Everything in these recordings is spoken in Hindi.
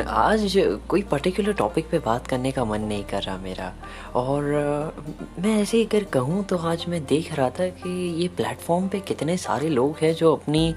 आज कोई पर्टिकुलर टॉपिक पे बात करने का मन नहीं कर रहा मेरा। और मैं ऐसे ही अगर कहूँ तो आज मैं देख रहा था कि ये प्लेटफॉर्म पे कितने सारे लोग हैं जो अपनी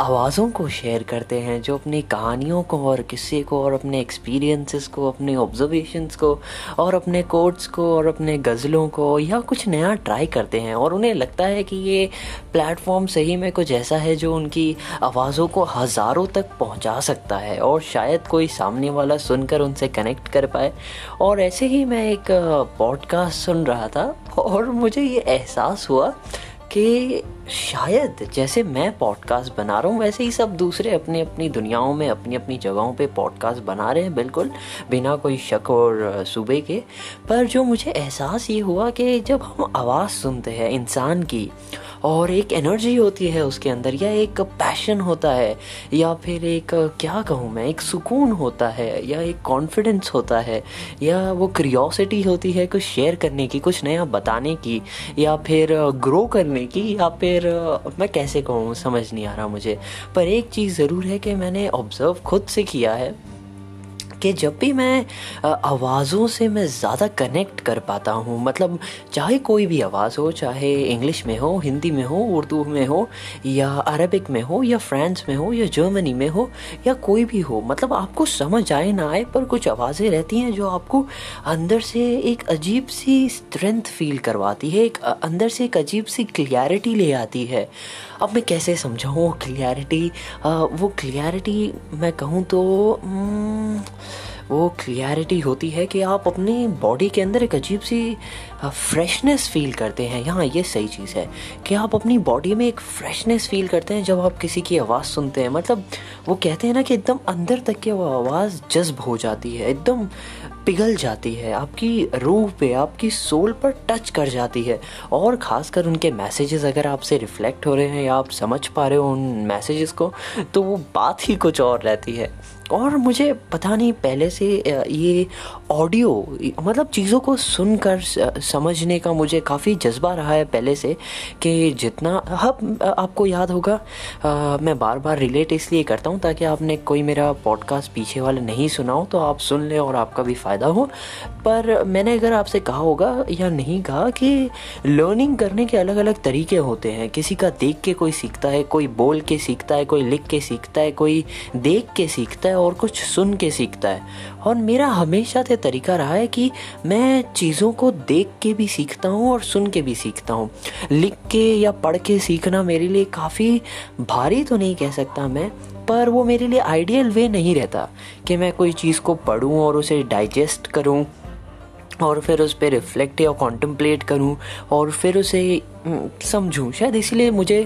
आवाज़ों को शेयर करते हैं जो अपनी कहानियों को और किस्से को और अपने एक्सपीरियंसेस को, अपने ऑब्जर्वेशंस को और अपने कोट्स को और अपने गज़लों को या कुछ नया ट्राई करते हैं। और उन्हें लगता है कि ये प्लेटफॉर्म सही में कुछ ऐसा है जो उनकी आवाज़ों को हज़ारों तक पहुँचा सकता है और शायद कोई सामने वाला सुनकर उनसे कनेक्ट कर पाए। और ऐसे ही मैं एक पॉडकास्ट सुन रहा था और मुझे ये एहसास हुआ कि शायद जैसे मैं पॉडकास्ट बना रहा हूँ, वैसे ही सब दूसरे अपनी अपनी दुनियाओं में अपनी अपनी जगहों पे पॉडकास्ट बना रहे हैं, बिल्कुल, बिना कोई शक और सूबे के। पर जो मुझे एहसास ये हुआ कि जब हम आवाज़ सुनते हैं इंसान की और एक एनर्जी होती है उसके अंदर, या एक पैशन होता है, या फिर एक, क्या कहूँ मैं, एक सुकून होता है, या एक कॉन्फिडेंस होता है, या वो क्रियोसिटी होती है कुछ शेयर करने की, कुछ नया बताने की, या फिर ग्रो करने की, या फिर मैं कैसे कहूँ, समझ नहीं आ रहा मुझे। पर एक चीज़ ज़रूर है कि मैंने ऑब्ज़र्व खुद से किया है। कि जब भी मैं आवाज़ों से मैं ज़्यादा कनेक्ट कर पाता हूँ मतलब चाहे कोई भी आवाज़ हो, चाहे इंग्लिश में हो हिंदी में हो उर्दू में हो, या अरबिक में हो, या फ्रांस में हो, या जर्मनी में हो, या कोई भी हो मतलब आपको समझ आए ना आए, पर कुछ आवाज़ें रहती हैं जो आपको अंदर से एक अजीब सी स्ट्रेंथ फील करवाती है, एक अंदर से एक अजीब सी क्लियरिटी ले आती है। अब मैं कैसे समझाऊँ वो क्लियरिटी वो क्लियरिटी मैं कहूँ तो वो क्लियरिटी होती है कि आप अपनी बॉडी के अंदर एक अजीब सी फ्रेशनेस फील करते हैं। यहाँ ये सही चीज़ है कि आप अपनी बॉडी में एक फ्रेशनेस फील करते हैं जब आप किसी की आवाज़ सुनते हैं। मतलब वो कहते हैं ना कि एकदम अंदर तक की वो आवाज़ जज्ब हो जाती है, एकदम पिघल जाती है, आपकी रूह पे, आपकी सोल पर टच कर जाती है। और ख़ासकर उनके मैसेजेस अगर आपसे रिफ्लेक्ट हो रहे हैं या आप समझ पा रहे हो उन मैसेजेस को तो वो बात ही कुछ और रहती है। और मुझे पता नहीं पहले से ये ऑडियो मतलब चीज़ों को सुनकर समझने का मुझे काफ़ी जज्बा रहा है पहले से कि जितना अब आपको याद होगा आ, मैं बार बार रिलेट इसलिए करता हूँ ताकि आपने कोई मेरा पॉडकास्ट पीछे वाला नहीं सुना हो तो आप सुन लें और आपका भी फ़ायदा हो। पर मैंने अगर आपसे कहा होगा या नहीं कहा कि लर्निंग करने के अलग अलग तरीके होते हैं। किसी का देख के कोई सीखता है कोई बोल के सीखता है कोई लिख के सीखता है कोई देख के सीखता है और कुछ सुन के सीखता है। और मेरा हमेशा से तरीका रहा है कि मैं चीज़ों को देख के भी सीखता हूँ और सुन के भी सीखता हूँ। लिख के या पढ़ के सीखना मेरे लिए काफ़ी भारी तो नहीं कह सकता मैं, पर वो मेरे लिए आइडियल वे नहीं रहता कि मैं कोई चीज़ को पढ़ूँ और उसे डाइजेस्ट करूँ और फिर उस पर रिफ्लेक्ट या कॉन्टम्पलेट करूँ और फिर उसे समझूँ शायद, इसीलिए मुझे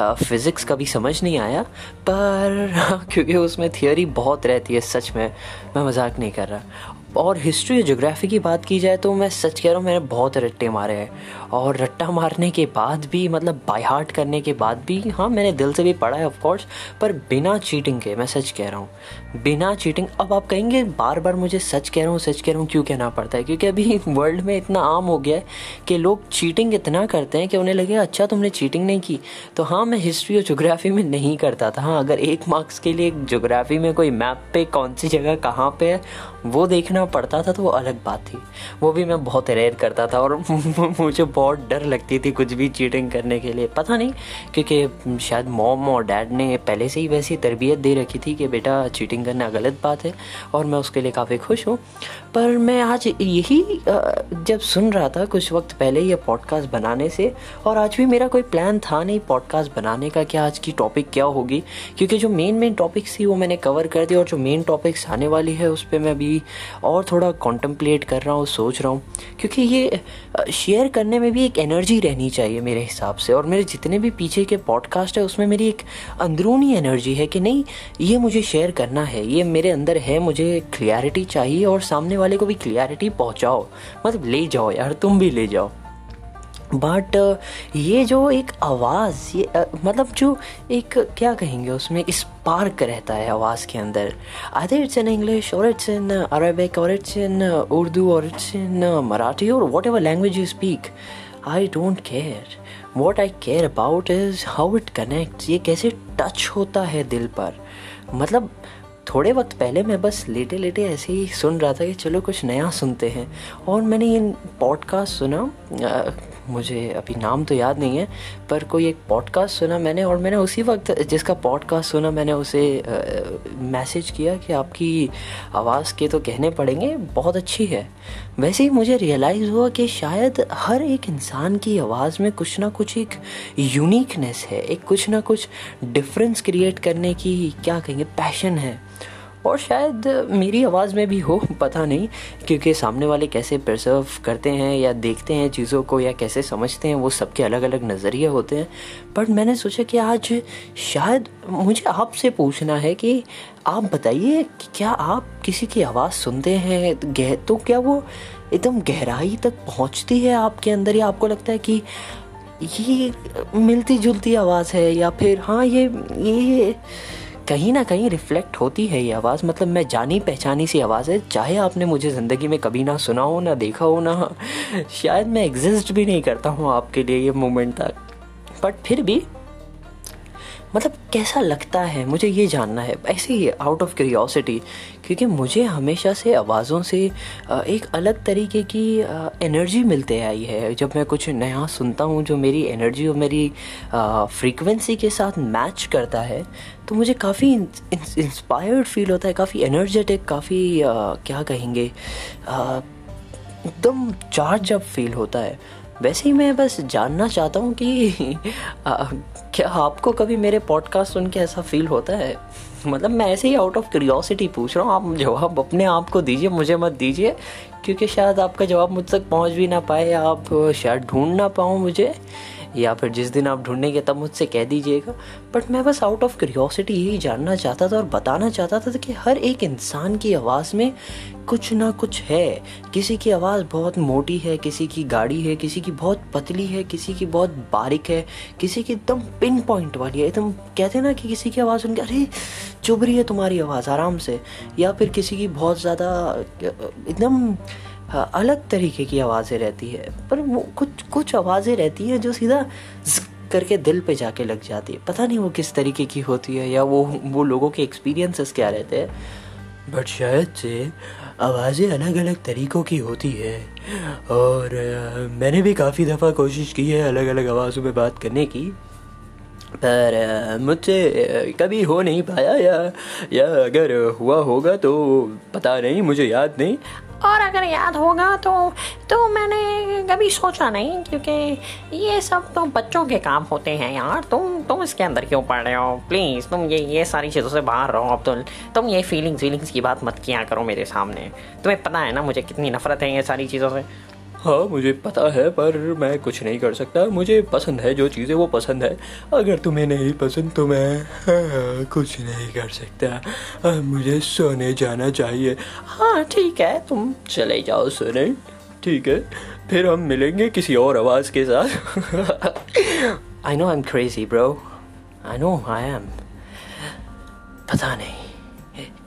फ़िज़िक्स कभी समझ नहीं आया, पर, क्योंकि उसमें थियोरी बहुत रहती है, सच में, मैं मज़ाक नहीं कर रहा। और हिस्ट्री और जोग्राफ़ी की बात की जाए तो मैं सच कह रहा हूँ, मैंने बहुत रट्टे मारे हैं। और रट्टा मारने के बाद भी मतलब बाय हार्ट करने के बाद भी हाँ मैंने दिल से भी पढ़ा है ऑफकोर्स पर बिना चीटिंग के, मैं सच कह रहा हूँ। बिना चीटिंग अब आप कहेंगे बार बार मुझे सच कह रहा हूँ, सच कह रहा हूँ, क्यों कहना पड़ता है? क्योंकि अभी वर्ल्ड में इतना आम हो गया है कि लोग चीटिंग इतना करते हैं कि उन्हें लगे अच्छा तुमने चीटिंग नहीं की। तो हाँ मैं हिस्ट्री और जोग्राफ़ी में नहीं करता था। हाँ अगर एक मार्क्स के लिए जोग्राफ़ी में कोई मैप पे कौन सी जगह कहाँ पे है वो देखना पड़ता था तो वो अलग बात थी। वो भी मैं बहुत रेयर करता था और मुझे बहुत डर लगती थी कुछ भी चीटिंग करने के लिए। पता नहीं, क्योंकि शायद मॉम और डैड ने पहले से ही वैसी तरबियत दे रखी थी कि बेटा चीटिंग करना गलत बात है और मैं उसके लिए काफ़ी खुश हूँ। पर मैं आज यही जब सुन रहा था कुछ वक्त पहले ये पॉडकास्ट बनाने से और आज भी मेरा कोई प्लान था नहीं पॉडकास्ट बनाने का कि आज की टॉपिक क्या होगी, क्योंकि जो मेन मेन टॉपिक्स थी वो मैंने कवर कर दिया और जो मेन टॉपिक्स आने वाली है उस पर मैं अभी और थोड़ा कॉन्टम्पलेट कर रहा हूँ, सोच रहा हूँ। क्योंकि ये शेयर करने में भी एक एनर्जी रहनी चाहिए मेरे हिसाब से। और मेरे जितने भी पीछे के पॉडकास्ट है, उसमें मेरी एक अंदरूनी एनर्जी है कि नहीं, ये मुझे शेयर करना है। ये मेरे अंदर है, मुझे क्लियरिटी चाहिए और सामने वाले को भी क्लियरिटी पहुँचाओ। मतलब ले जाओ यार, तुम भी ले जाओ। बट ये जो एक आवाज़, ये मतलब जो एक, क्या कहेंगे उसमें स्पार्क रहता है आवाज़ के अंदर। आधे इट्स इन इंग्लिश और इट्स इन अरबिक और इट्स इन उर्दू और इट्स इन मराठी और whatever language you speak I don't care what I care about is how it connects ये कैसे टच होता है दिल पर। मतलब थोड़े वक्त पहले मैं बस लेटे लेटे ऐसे ही सुन रहा था कि चलो कुछ नया सुनते हैं। और मैंने ये पॉडकास्ट सुना आ, मुझे अभी नाम तो याद नहीं है पर कोई एक पॉडकास्ट सुना मैंने और मैंने उसी वक्त जिसका पॉडकास्ट सुना मैंने उसे मैसेज किया कि आपकी आवाज़ के तो कहने पड़ेंगे बहुत अच्छी है। वैसे ही मुझे रियलाइज़ हुआ कि शायद हर एक इंसान की आवाज़ में कुछ ना कुछ एक यूनिकनेस है एक कुछ ना कुछ डिफरेंस क्रिएट करने की क्या कहेंगे पैशन है। और शायद मेरी आवाज़ में भी हो, पता नहीं, क्योंकि सामने वाले कैसे प्रिजर्व करते हैं या देखते हैं चीज़ों को या कैसे समझते हैं, वो सबके अलग अलग नज़रिए होते हैं। बट मैंने सोचा कि आज शायद मुझे आपसे पूछना है कि आप बताइए कि क्या आप किसी की आवाज़ सुनते हैं? गह तो क्या वो एकदम गहराई तक पहुँचती है आपके अंदर या आपको लगता है कि ये मिलती जुलती आवाज़ है या फिर हाँ ये ये कहीं ना कहीं रिफ्लेक्ट होती है ये आवाज़। मतलब मैं जानी पहचानी सी आवाज़ है। चाहे आपने मुझे ज़िंदगी में कभी ना सुना हो, ना देखा हो, ना शायद मैं एग्जिस्ट भी नहीं करता हूँ आपके लिए ये मोमेंट तक। बट फिर भी मतलब कैसा लगता है? मुझे ये जानना है। ऐसे ही आउट ऑफ़ क्यूरियोसिटी क्योंकि मुझे हमेशा से आवाज़ों से एक अलग तरीके की एनर्जी मिलते आई है। जब मैं कुछ नया सुनता हूँ जो मेरी एनर्जी और मेरी फ्रीक्वेंसी के साथ मैच करता है तो मुझे काफ़ी इंस्पायर्ड फील होता है, काफ़ी एनर्जेटिक काफ़ी क्या कहेंगे? एकदम चार्ज अप फील होता है। वैसे ही मैं बस जानना चाहता हूँ कि आ, क्या आपको कभी मेरे पॉडकास्ट सुन के ऐसा फील होता है? मतलब मैं ऐसे ही आउट ऑफ़ क्यूरियोसिटी पूछ रहा हूँ आप जवाब अपने आप को दीजिए मुझे मत दीजिए क्योंकि शायद आपका जवाब मुझ तक पहुँच भी ना पाए आप शायद ढूंढ ना पाऊँ मुझे। या फिर जिस दिन आप ढूंढेंगे तब मुझसे कह दीजिएगा। बट मैं बस आउट ऑफ़ क्यूरियोसिटी यही जानना चाहता था और बताना चाहता था कि हर एक इंसान की आवाज़ में कुछ ना कुछ है। किसी की आवाज़ बहुत मोटी है, किसी की गाड़ी है, किसी की बहुत पतली है, किसी की बहुत बारीक है, किसी की एकदम पिन पॉइंट वाली है। एकदम कहते हैं ना कि किसी की आवाज़ सुनकर, अरे, चुभ रही है तुम्हारी आवाज़, आराम से। या फिर किसी की बहुत ज़्यादा एकदम अलग तरीके की आवाज़ें रहती है पर वो कुछ कुछ आवाज़ें रहती हैं जो सीधा करके दिल पे जाके लग जाती है। पता नहीं वो किस तरीके की होती है या वो वो लोगों के एक्सपीरियंसेस क्या रहते हैं। बट शायद से आवाज़ें अलग अलग तरीक़ों की होती है। और आ, मैंने भी काफ़ी दफ़ा कोशिश की है अलग अलग आवाज़ों में बात करने की पर मुझसे कभी हो नहीं पाया या या अगर हुआ होगा तो पता नहीं मुझे याद नहीं। और अगर याद होगा तो तो मैंने कभी सोचा नहीं, क्योंकि ये सब तो बच्चों के काम होते हैं यार। तुम तुम इसके अंदर क्यों पढ़ रहे हो? प्लीज़ तुम ये ये सारी चीज़ों से बाहर रहो अब्दुल तो तुम ये फीलिंग्स वीलिंग्स की बात मत किया करो मेरे सामने। तुम्हें पता है ना मुझे कितनी नफरत है ये सारी चीज़ों से। हाँ मुझे पता है पर मैं कुछ नहीं कर सकता। मुझे पसंद है जो चीज़ें वो पसंद है। अगर तुम्हें नहीं पसंद तो मैं हाँ, कुछ नहीं कर सकता। हाँ, मुझे सोने जाना चाहिए। हाँ ठीक है तुम चले जाओ सोने। ठीक है फिर हम मिलेंगे किसी और आवाज़ के साथ। I know I am crazy bro I know I am पता नहीं।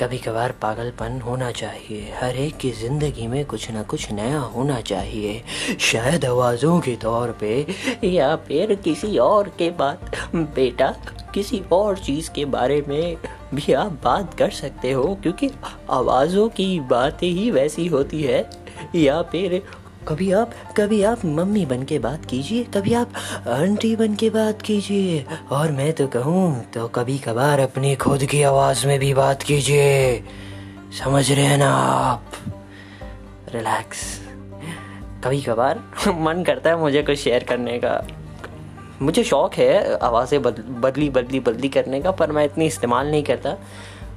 कभी कभार पागलपन होना चाहिए। हर एक की ज़िंदगी में कुछ ना कुछ नया होना चाहिए। शायद आवाज़ों के तौर पे या फिर किसी और के बात। बेटा, किसी और चीज़ के बारे में भी आप बात कर सकते हो, क्योंकि आवाज़ों की बातें ही वैसी होती है। या फिर कभी आप कभी आप मम्मी बन के बात कीजिए, कभी आप आंटी बन के बात कीजिए। और मैं तो कहूँ तो कभी कभार अपनी खुद की आवाज़ में भी बात कीजिए। समझ रहे हैं ना आप? रिलैक्स कभी कभार मन करता है मुझे कुछ शेयर करने का। मुझे शौक है आवाज़ें बदली बदली बदली करने का, पर मैं इतनी इस्तेमाल नहीं करता।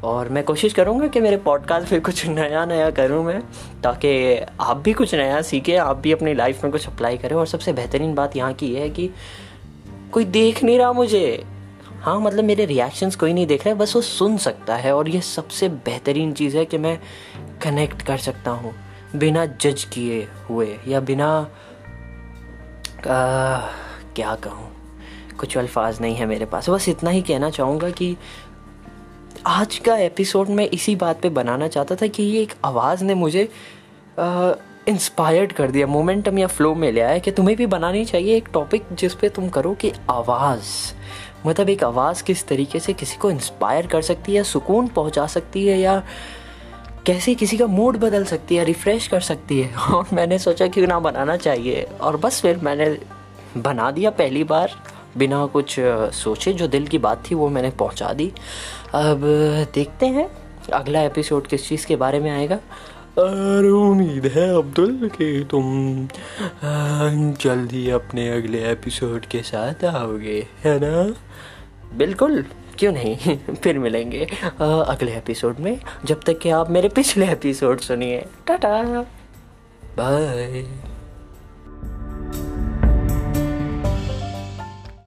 और मैं कोशिश करूँगा कि मेरे पॉडकास्ट में कुछ नया नया करूँ मैं ताकि आप भी कुछ नया सीखें आप भी अपनी लाइफ में कुछ अप्लाई करें। और सबसे बेहतरीन बात यहाँ की है कि कोई देख नहीं रहा मुझे। हाँ मतलब मेरे रिएक्शंस कोई नहीं देख रहा है बस वो सुन सकता है। और ये सबसे बेहतरीन चीज़ है कि मैं कनेक्ट कर सकता हूँ बिना जज किए हुए या बिना आ, क्या कहूँ कुछ अल्फाज नहीं है मेरे पास। बस इतना ही कहना चाहूँगा कि आज का एपिसोड मैं इसी बात पे बनाना चाहता था कि ये एक आवाज़ ने मुझे इंस्पायर्ड कर दिया मोमेंटम या फ्लो में ले आया कि तुम्हें भी बनानी चाहिए एक टॉपिक जिस पे तुम करो कि आवाज़। मतलब एक आवाज़ किस तरीके से किसी को इंस्पायर कर सकती है, सुकून पहुँचा सकती है या कैसे किसी का मूड बदल सकती है रिफ़्रेश कर सकती है। और मैंने सोचा क्यों ना बनाना चाहिए। और बस फिर मैंने बना दिया पहली बार। बिना कुछ सोचे जो दिल की बात थी वो मैंने पहुँचा दी। अब देखते हैं, अगला एपिसोड किस चीज़ के बारे में आएगा। और उम्मीद है अब्दुल कि तुम जल्द अपने अगले एपिसोड के साथ आओगे, है ना? बिल्कुल, क्यों नहीं? फिर मिलेंगे अगले एपिसोड में, जब तक कि आप मेरे पिछले एपिसोड सुनिए। टाटा! बाय।